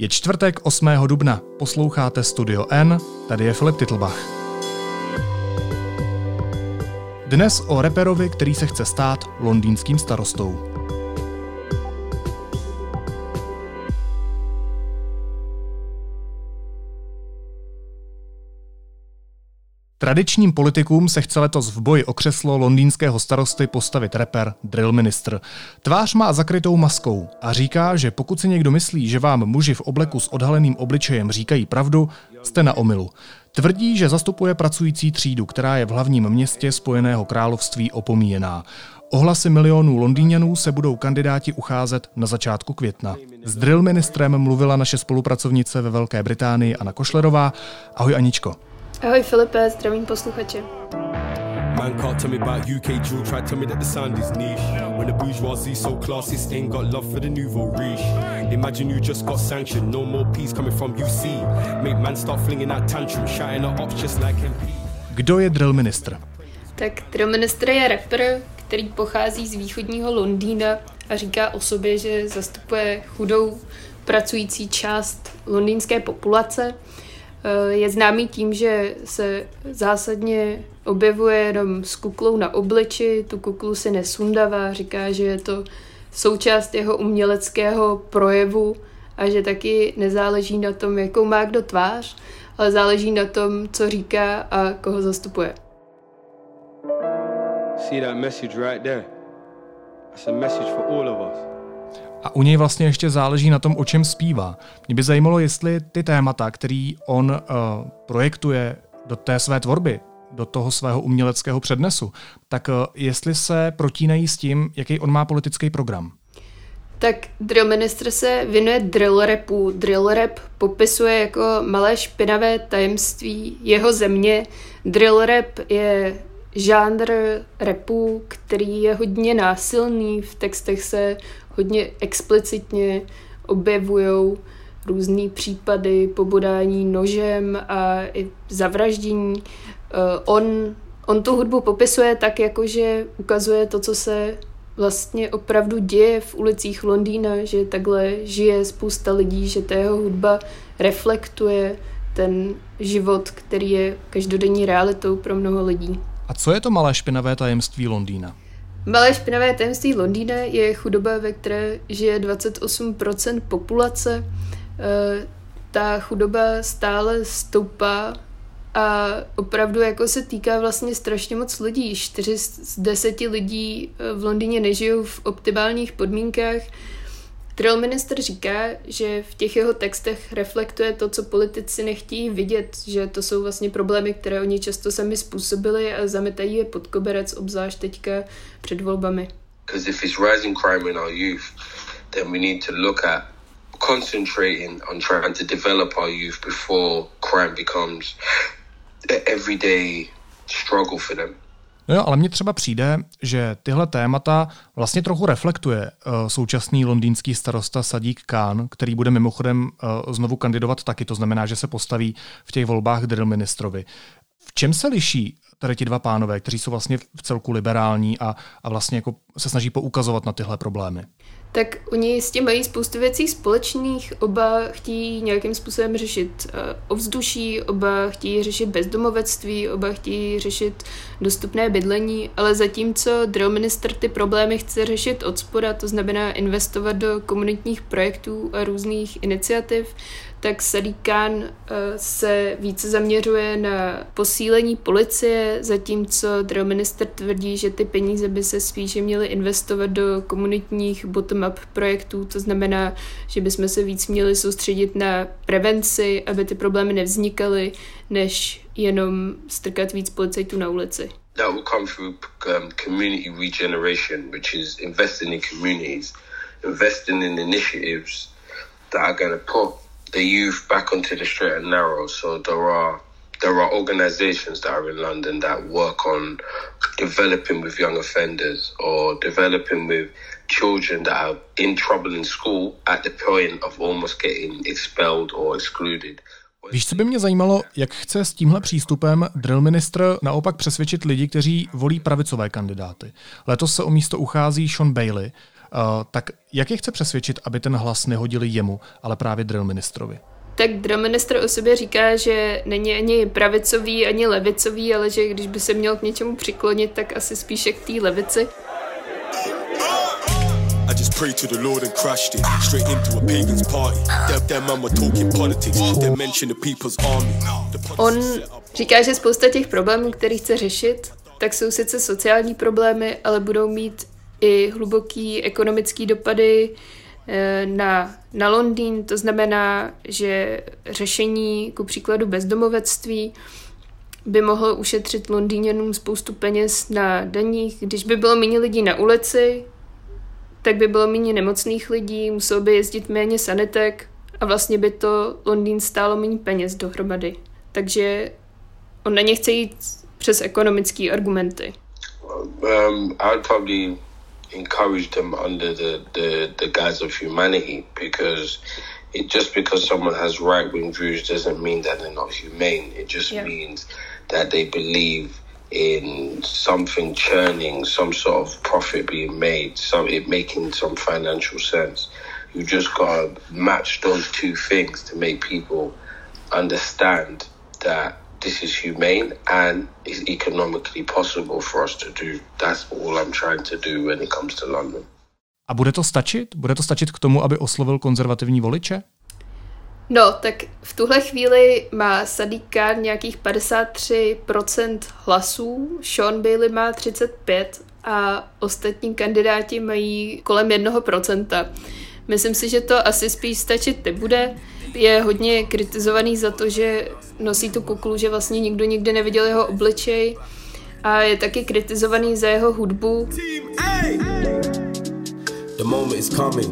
Je čtvrtek 8. dubna. Posloucháte Studio N, tady je Filip Titlbach. Dnes o reperovi, který se chce stát londýnským starostou. Tradičním politikům se chce letos v boji o křeslo londýnského starosty postavit reper Drill Minister. Tvář má zakrytou maskou a říká, že pokud si někdo myslí, že vám muži v obleku s odhaleným obličejem říkají pravdu, jste na omilu. Tvrdí, že zastupuje pracující třídu, která je v hlavním městě Spojeného království opomíjená. Ohlasy milionů Londýňanů se budou kandidáti ucházet na začátku května. S drill ministrem mluvila naše spolupracovnice ve Velké Británii Anna Košlerová. Ahoj Aničko. Ahoj Filipe, zdravím posluchače. Man can't tell me about UK drill, try tell me that the sound is niche. When the bourgeoisie so classist ain't got love for the nouveau riche. Imagine you just got sanctioned, no more peace coming from UC. Make man start flinging out tantrum, shouting at ops just like MP. Kdo je drill ministr? Tak drill ministr je rapper, který pochází z východního Londýna a říká o sobě, že zastupuje chudou pracující část londýnské populace. Eh, je známý tím, že se zásadně objevuje jenom s kuklou na obliči, tu kuklu si nesundává, říká, že je to součást jeho uměleckého projevu a že taky nezáleží na tom, jakou má kdo tvář, ale záleží na tom, co říká a koho zastupuje. See that message right there? That's a message for all of us. A u něj vlastně ještě záleží na tom, o čem zpívá. Mě by zajímalo, jestli ty témata, který on uh, projektuje do té své tvorby, do toho svého uměleckého přednesu, tak uh, jestli se protínají s tím, jaký on má politický program. Tak drill ministr se věnuje drill rapu. Drill rap popisuje jako malé špinavé tajemství jeho země. Drill rap je žánr rapu, který je hodně násilný, v textech se hodně explicitně objevují různé případy pobodání nožem a i zavraždění. Uh, on, on tu hudbu popisuje tak, jako že ukazuje to, co se vlastně opravdu děje v ulicích Londýna, že takhle žije spousta lidí, že ta jeho hudba reflektuje ten život, který je každodenní realitou pro mnoho lidí. A co je to malé špinavé tajemství Londýna? Malé špinavé tajemství Londýna je chudoba, ve které žije 28% populace. E, ta chudoba stále stoupá a opravdu jako se týká vlastně strašně moc lidí. 4 z 10 lidí v Londýně nežijou v optimálních podmínkách. Trill minister říká, že v těch jeho textech reflektuje to, co politici nechtějí vidět, že to jsou vlastně problémy, které oni často sami způsobili a zametají je pod koberec, obzvlášť teďka před volbami. Concentrating on trying to develop our youth before crime becomes an everyday struggle for them. No jo, ale mně třeba přijde, že tyhle témata vlastně trochu reflektuje uh, současný londýnský starosta Sadík Khan, který bude mimochodem uh, znovu kandidovat taky, to znamená, že se postaví v těch volbách drill ministrovi. V čem se liší tady ti dva pánové, kteří jsou vlastně v celku liberální a, a vlastně jako se snaží poukazovat na tyhle problémy? tak oni s tím mají spoustu věcí společných, oba chtějí nějakým způsobem řešit uh, ovzduší, oba chtějí řešit bezdomovectví, oba chtějí řešit dostupné bydlení, ale zatímco minister ty problémy chce řešit od spoda, to znamená investovat do komunitních projektů a různých iniciativ, tak Sadiq Khan uh, se více zaměřuje na posílení policie, zatímco minister tvrdí, že ty peníze by se spíše měly investovat do komunitních bottom-up projektů, to znamená, že bychom se víc měli soustředit na prevenci, aby ty problémy nevznikaly, než jenom strkat víc policajtů na ulici. That will come through um, community regeneration, which is investing in communities, investing in initiatives that are going to put the youth back onto the straight and narrow. So there are there are organisations that are in London that work on developing with young offenders or developing with children that are in trouble in school at the point of almost getting expelled or excluded. Víš, co by mě zajímalo, jak chce s tímhle přístupem drill ministr naopak přesvědčit lidi, kteří volí pravicové kandidáty. Letos se o místo uchází Sean Bailey, tak jak je chce přesvědčit, aby ten hlas nehodili jemu, ale právě drill ministrovi? Tak drill minister o sobě říká, že není ani pravicový, ani levicový, ale že když by se měl k něčemu přiklonit, tak asi spíše k té levici. I just prayed to the Lord and crashed it straight into a pagan's party. Them, them man were talking politics, they mentioned the people's army. On říká, že spousta těch problémů, které chce řešit, tak jsou sice sociální problémy, ale budou mít i hluboký ekonomický dopady eh, na, na Londýn. To znamená, že řešení, ku příkladu bezdomovectví, by mohlo ušetřit Londýňanům spoustu peněz na daních. Když by bylo méně lidí na ulici, tak by bylo méně nemocných lidí, muselo by jezdit méně sanitek a vlastně by to Londýn stálo méně peněz dohromady. Takže on na ně chce jít přes ekonomické argumenty. Um, I'd probably encourage them under the, the, the guise of humanity because it just because someone has right wing views doesn't mean that they're not humane. It just yeah. means that they believe in something churning, some sort of profit being made, some it making some financial sense. You just gotta match those two things to make people understand that this is humane and is economically possible for us to do. That's all I'm trying to do when it comes to London. A bude to stačit? Bude to stačit k tomu, aby oslovil konzervativní voliče? No, tak v tuhle chvíli má Sadiq Khan nějakých 53% hlasů, Sean Bailey má 35% a ostatní kandidáti mají kolem 1%. Myslím si, že to asi spíš stačit nebude. Je hodně kritizovaný za to, že nosí tu kuklu, že vlastně nikdo nikdy neviděl jeho obličej a je taky kritizovaný za jeho hudbu. The moment is coming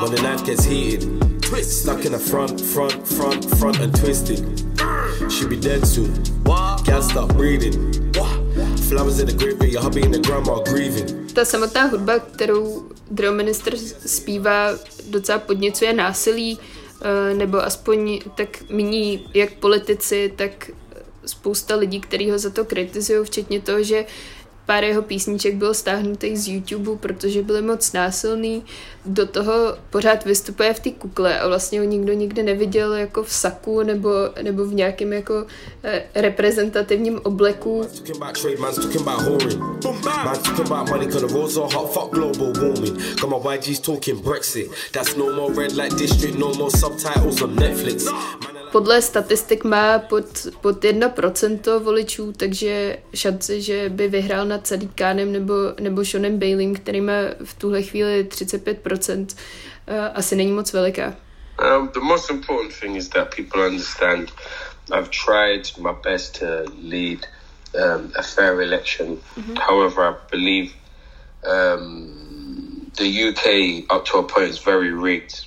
when the knife gets heated. Twist. Stuck in the front, front, front, front and twisted. She be dead soon. Can't stop breathing. Flowers in the grave, your hubby and the grandma grieving. Ta samotná hudba, kterou Drill Minister zpívá, docela podněcuje násilí, eh, nebo aspoň tak míní jak politici, tak spousta lidí, kteří ho za to kritizují, včetně toho, že pár jeho písniček bylo stáhnutých z YouTube, protože byly moc násilný. Do toho pořád vystupuje v té kukle a vlastně ho nikdo nikdy neviděl jako v saku nebo, nebo v nějakém jako eh, reprezentativním obleku. Podle statistik má pod, pod 1% voličů, takže šance, že by vyhrál nad Sadíkánem nebo, nebo Seanem Baileym, který má v tuhle chvíli 35%, uh, asi není moc veliká. Um, the most important thing is that people understand I've tried my best to lead um, a fair election. Mm-hmm. However, I believe um, the UK, up to a point, is very rigged.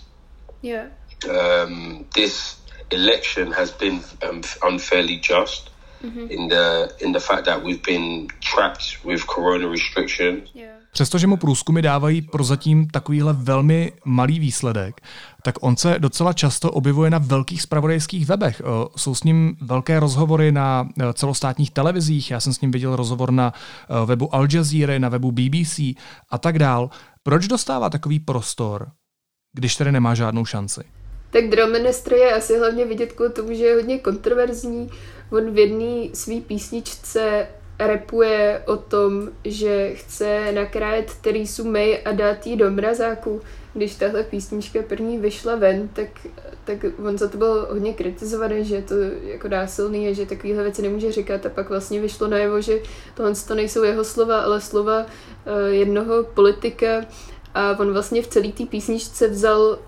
Yeah. Um, this election has been um, unfairly just mm-hmm. in the in the fact that we've been trapped with corona restrictions. Yeah. Přestože mu průzkumy dávají prozatím takovýhle velmi malý výsledek, tak on se docela často objevuje na velkých spravodajských webech. Jsou s ním velké rozhovory na e, celostátních televizích, já jsem s ním viděl rozhovor na e, webu Al Jazeera, na webu BBC a tak dál. Proč dostává takový prostor, když tedy nemá žádnou šanci? Tak Droministr je asi hlavně vidět kvůli tomu, že je hodně kontroverzní. On v jedné svý písničce repuje o tom, že chce nakrájet Teresu May a dát jí do mrazáku. Když tahle písnička první vyšla ven, tak, tak on za to byl hodně kritizovaný, že je to jako násilný a že takovéhle věci nemůže říkat a pak vlastně vyšlo najevo, že tohle to nejsou jeho slova, ale slova uh, jednoho politika a on vlastně v celé té písničce vzal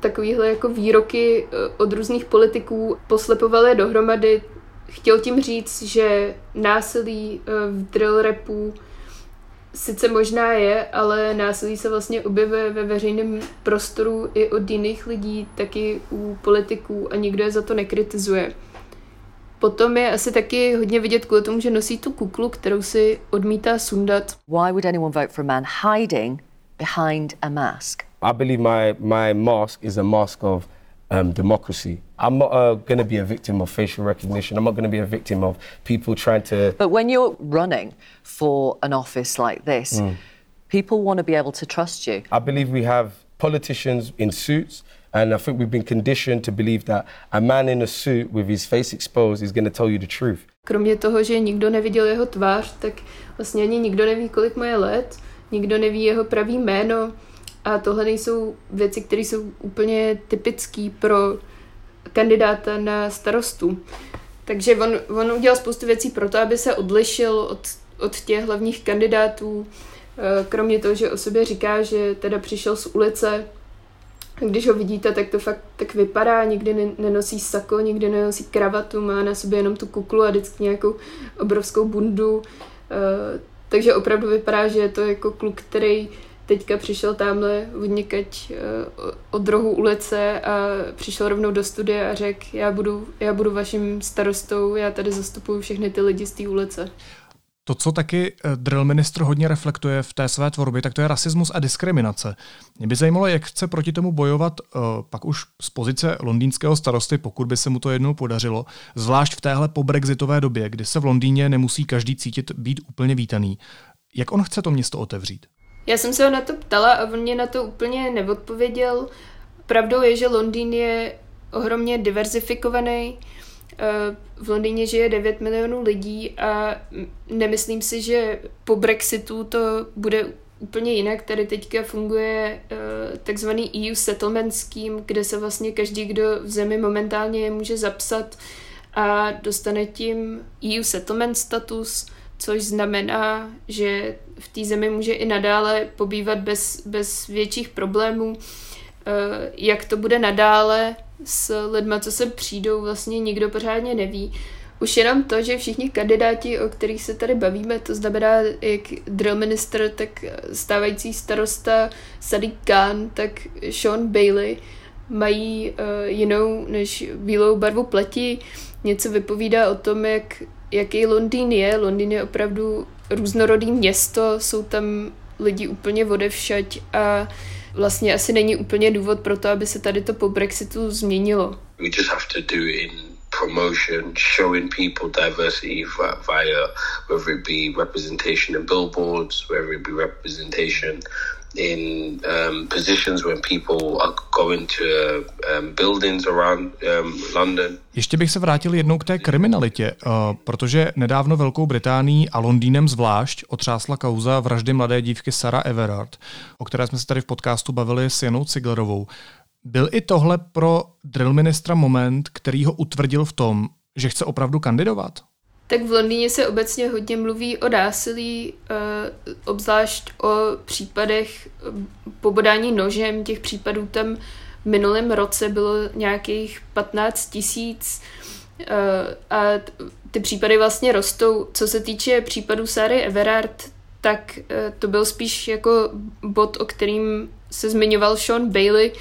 takovýhle jako výroky eh, od různých politiků, poslepoval je dohromady, chtěl tím říct, že násilí eh, v drill rapu sice možná je, ale násilí se vlastně objevuje ve veřejném prostoru i od jiných lidí, taky u politiků a nikdo je za to nekritizuje. Potom je asi taky hodně vidět kvůli tomu, že nosí tu kuklu, kterou si odmítá sundat. Why would anyone vote for a man hiding behind a mask? I believe my, my mask is a mask of um, democracy. I'm not uh, going to be a victim of facial recognition. I'm not going to be a victim of people trying to. But when you're running for an office like this, mm. People want to be able to trust you. I believe we have politicians in suits, and I think we've been conditioned to believe that a man in a suit with his face exposed is going to tell you the truth. Kromě toho, že nikdo neviděl jeho tvář, tak vlastně ani nikdo neví, kolik mu je let, nikdo neví jeho pravý jméno a tohle nejsou věci, které jsou úplně typické pro kandidáta na starostu. Takže on, on udělal spoustu věcí pro to, aby se odlišil od, od těch hlavních kandidátů, Eh, kromě toho, že o sobě říká, že teda přišel z ulice, když ho vidíte, tak to fakt tak vypadá, nikdy nenosí sako, nikdy nenosí kravatu, má na sobě jenom tu kuklu a vždycky nějakou obrovskou bundu. Eh, takže opravdu vypadá, že je to jako kluk, který teďka přišel tamhle odněkať eh, od rohu ulice a přišel rovnou do studia a řekl, já budu, já budu vaším starostou, já tady zastupuju všechny ty lidi z té ulice. To, co taky eh, drill ministr hodně reflektuje v té své tvorbě, tak to je rasismus a diskriminace. Mě by zajímalo, jak chce proti tomu bojovat uh, pak už z pozice londýnského starosty, pokud by se mu to jednou podařilo, zvlášť v téhle pobrexitové době, kdy se v Londýně nemusí každý cítit být úplně vítaný. Jak on chce to město otevřít? Já jsem se ho na to ptala a on mě na to úplně neodpověděl. Pravdou je, že Londýn je ohromně diverzifikovaný Eh, v Londýně žije 9 milionů lidí a nemyslím si, že po Brexitu to bude úplně jinak. Tady teďka funguje uh, takzvaný EU settlement scheme, kde se vlastně každý, kdo v zemi momentálně je, může zapsat a dostane tím EU settlement status, což znamená, že v té zemi může i nadále pobývat bez, bez větších problémů. Eh, jak to bude nadále s lidma, co se přijdou, vlastně nikdo pořádně neví. Už jenom to, že všichni kandidáti, o kterých se tady bavíme, to znamená jak drill minister, tak stávající starosta Sadiq Khan, tak Sean Bailey, mají uh, jinou než bílou barvu pleti. Něco vypovídá o tom, jak, jaký Londýn je. Londýn je opravdu různorodý město, jsou tam lidi úplně odevšať a vlastně asi není úplně důvod pro to, aby se tady to po Brexitu změnilo. We just have to do in promotion, showing people diversity via whether it be representation in billboards, whether it be representation in um, positions when people are going to um, buildings around um, London. Ještě bych se vrátil jednou k té kriminalitě, uh, protože nedávno Velkou Británií a Londýnem zvlášť otřásla kauza vraždy mladé dívky Sarah Everard, o které jsme se tady v podcastu bavili s Janou Ciglerovou. Byl i tohle pro drill ministra moment, který ho utvrdil v tom, že chce opravdu kandidovat? Tak v Londýně se obecně hodně mluví o násilí, uh, obzvlášť o případech eh, pobodání nožem. Těch případů tam v minulém roce bylo nějakých 15 tisíc uh, a ty případy vlastně rostou. Co se týče případu Sary Everard, tak uh, to byl spíš jako bod, o kterým se zmiňoval Sean Bailey,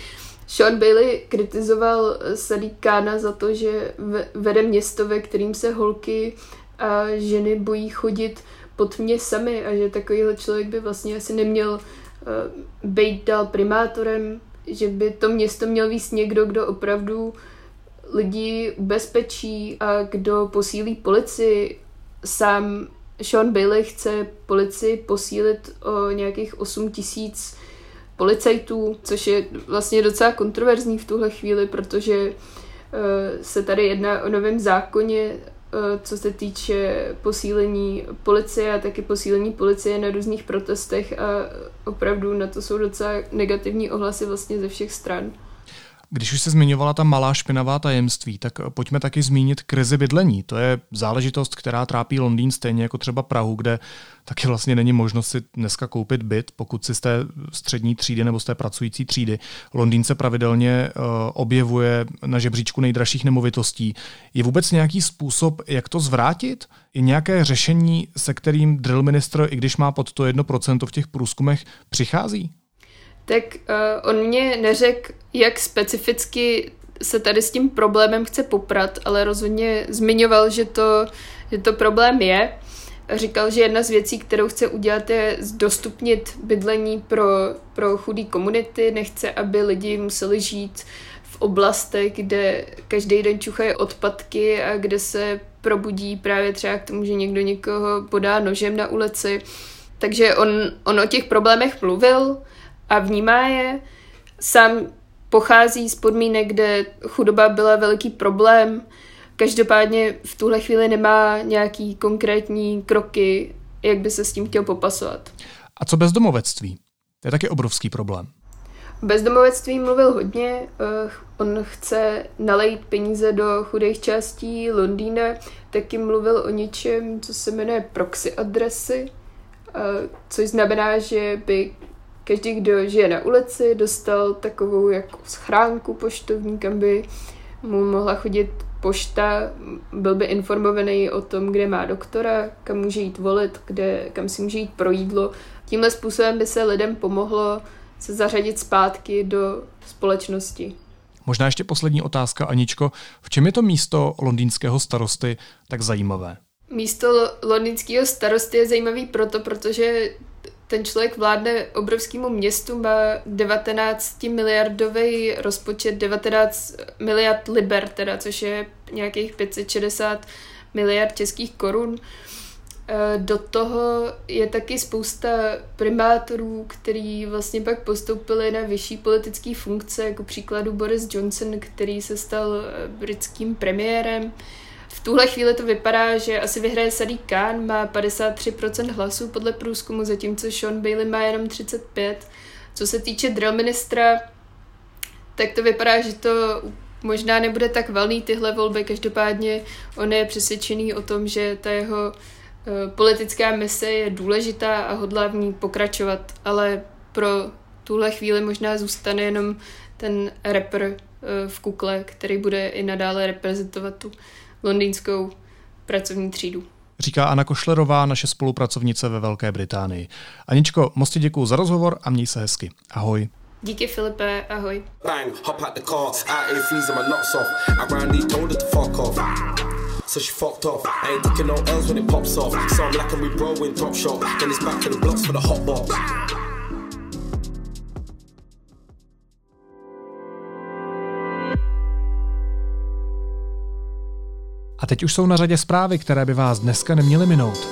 Sean Bailey kritizoval Sadiq Kana za to, že vede město, ve kterým se holky a ženy bojí chodit pod mě sami a že takovýhle člověk by vlastně asi neměl uh, být dál primátorem, že by to město měl víc někdo, kdo opravdu lidi ubezpečí a kdo posílí policii. Sám Sean Bailey chce policii posílit o nějakých 8 tisíc policajtů, což je vlastně docela kontroverzní v tuhle chvíli, protože uh, se tady jedná o novém zákoně co se týče posílení policie a taky posílení policie na různých protestech a opravdu na to jsou docela negativní ohlasy vlastně ze všech stran. Když už se zmiňovala ta malá špinavá tajemství, tak pojďme taky zmínit krizi bydlení. To je záležitost, která trápí Londýn stejně jako třeba Prahu, kde taky vlastně není možnost si dneska koupit byt, pokud si z té střední třídy nebo z té pracující třídy. Londýn se pravidelně uh, objevuje na žebříčku nejdražších nemovitostí. Je vůbec nějaký způsob, jak to zvrátit? Je nějaké řešení, se kterým drill minister, i když má pod to 1% v těch průzkumech, přichází? Tak uh, on mě neřekl, jak specificky se tady s tím problémem chce poprat, ale rozhodně zmiňoval, že to, že to problém je. Říkal, že jedna z věcí, kterou chce udělat, je dostupnit bydlení pro, pro chudý komunity. Nechce, aby lidi museli žít v oblastech, kde každý den čuchají odpadky a kde se probudí právě třeba k tomu, že někdo někoho podá nožem na ulici. takže on, on o těch problémech mluvil a vnímá je. Sám pochází z podmínek, kde chudoba byla veliký problém. Každopádně v tuhle chvíli nemá nějaký konkrétní kroky, jak by se s tím chtěl popasovat. A co bezdomovectví? To je taky obrovský problém. Bezdomovectví mluvil hodně. Eh, on chce nalejt peníze do chudých částí Londýna. Taky mluvil o něčem, co se jmenuje proxy adresy, eh, což znamená, že by každý, kdo žije na ulici, dostal takovou jako schránku poštovní, kam by mu mohla chodit pošta, byl by informovaný o tom, kde má doktora, kam může jít volit, kde, kam si může jít pro jídlo. Tímhle způsobem by se lidem pomohlo se zařadit zpátky do společnosti. Možná ještě poslední otázka, Aničko. V čem je to místo londýnského starosty tak zajímavé? Místo londýnského starosty je zajímavý proto, protože ten člověk vládne obrovskému městu, má 19 miliardový rozpočet, 19 miliard liber, teda, což je nějakých 560 miliard českých korun. E, do toho je taky spousta primátorů, který vlastně pak postoupili na vyšší politické funkce, jako příkladu Boris Johnson, který se stal e, britským premiérem. V tuhle chvíli to vypadá, že asi vyhraje Sadiq Khan, má 53% hlasů podle průzkumu, zatímco Sean Bailey má jenom 35%. Co se týče drill ministra, tak to vypadá, že to možná nebude tak valný tyhle volby, každopádně on je přesvědčený o tom, že ta jeho eh, politická mise je důležitá a hodlá v ní pokračovat, ale pro tuhle chvíli možná zůstane jenom ten rapper eh, v kukle, který bude i nadále reprezentovat tu londýnskou pracovní třídu. Říká Anna Košlerová, naše spolupracovnice ve Velké Británii. Aničko, moc ti děkuju za rozhovor a měj se hezky. Ahoj. Díky Filipe, ahoj. Bang, hop out the car, out here freezing my nuts off. I roundly told her to fuck off. So she fucked off. I ain't taking no L's when it pops off. So I'm like a we bro in top shot. Then it's back to the blocks for the hot box. Teď už jsou na řadě zprávy, které by vás dneska neměly minout.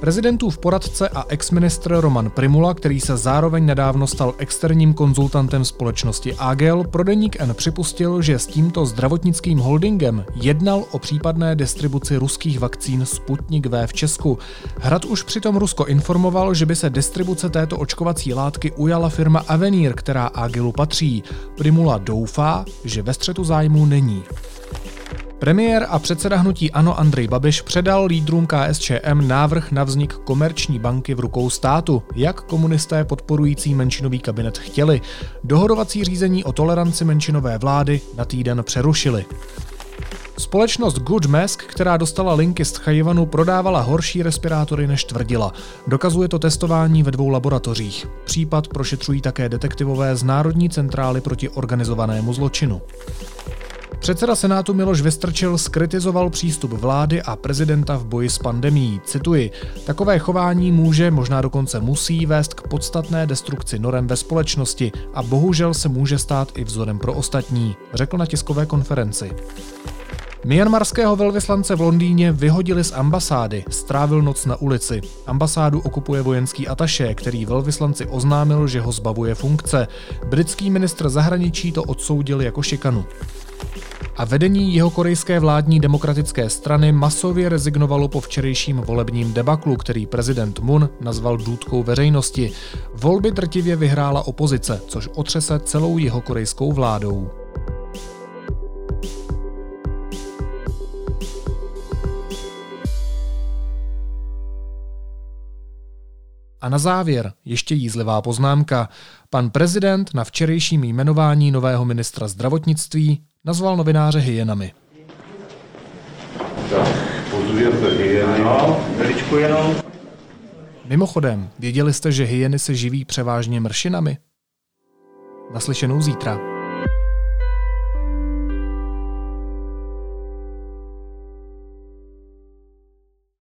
Prezidentův poradce a exministr Roman Primula, který se zároveň nedávno stal externím konzultantem společnosti Agel, pro deník N připustil, že s tímto zdravotnickým holdingem jednal o případné distribuci ruských vakcín Sputnik V v Česku. Hrad už přitom Rusko informoval, že by se distribuce této očkovací látky ujala firma Avenir, která Agelu patří. Primula doufá, že ve střetu zájmu není. Premiér a předseda hnutí Ano Andrej Babiš předal lídrům KSČM návrh na vznik komerční banky v rukou státu, jak komunisté podporující menšinový kabinet chtěli. Dohodovací řízení o toleranci menšinové vlády na týden přerušili. Společnost Good Mask, která dostala linky z Tchajvanu, prodávala horší respirátory než tvrdila. Dokazuje to testování ve dvou laboratořích. Případ prošetřují také detektivové z Národní centrály proti organizovanému zločinu. Předseda Senátu Miloš Vystrčil skritizoval přístup vlády a prezidenta v boji s pandemí. Cituji, takové chování může, možná dokonce musí vést k podstatné destrukci norem ve společnosti a bohužel se může stát i vzorem pro ostatní, řekl na tiskové konferenci. Myanmarského velvyslance v Londýně vyhodili z ambasády, strávil noc na ulici. Ambasádu okupuje vojenský ataše, který velvyslanci oznámil, že ho zbavuje funkce. Britský ministr zahraničí to odsoudil jako šikanu a vedení jeho korejské vládní demokratické strany masově rezignovalo po včerejším volebním debaklu, který prezident Moon nazval důdkou veřejnosti. Volby drtivě vyhrála opozice, což otřese celou jeho korejskou vládou. A na závěr ještě jízlivá poznámka. Pan prezident na včerejším jmenování nového ministra zdravotnictví nazval novináře hyenami. Mimochodem, věděli jste, že hyeny se živí převážně mršinami? Naslyšenou zítra.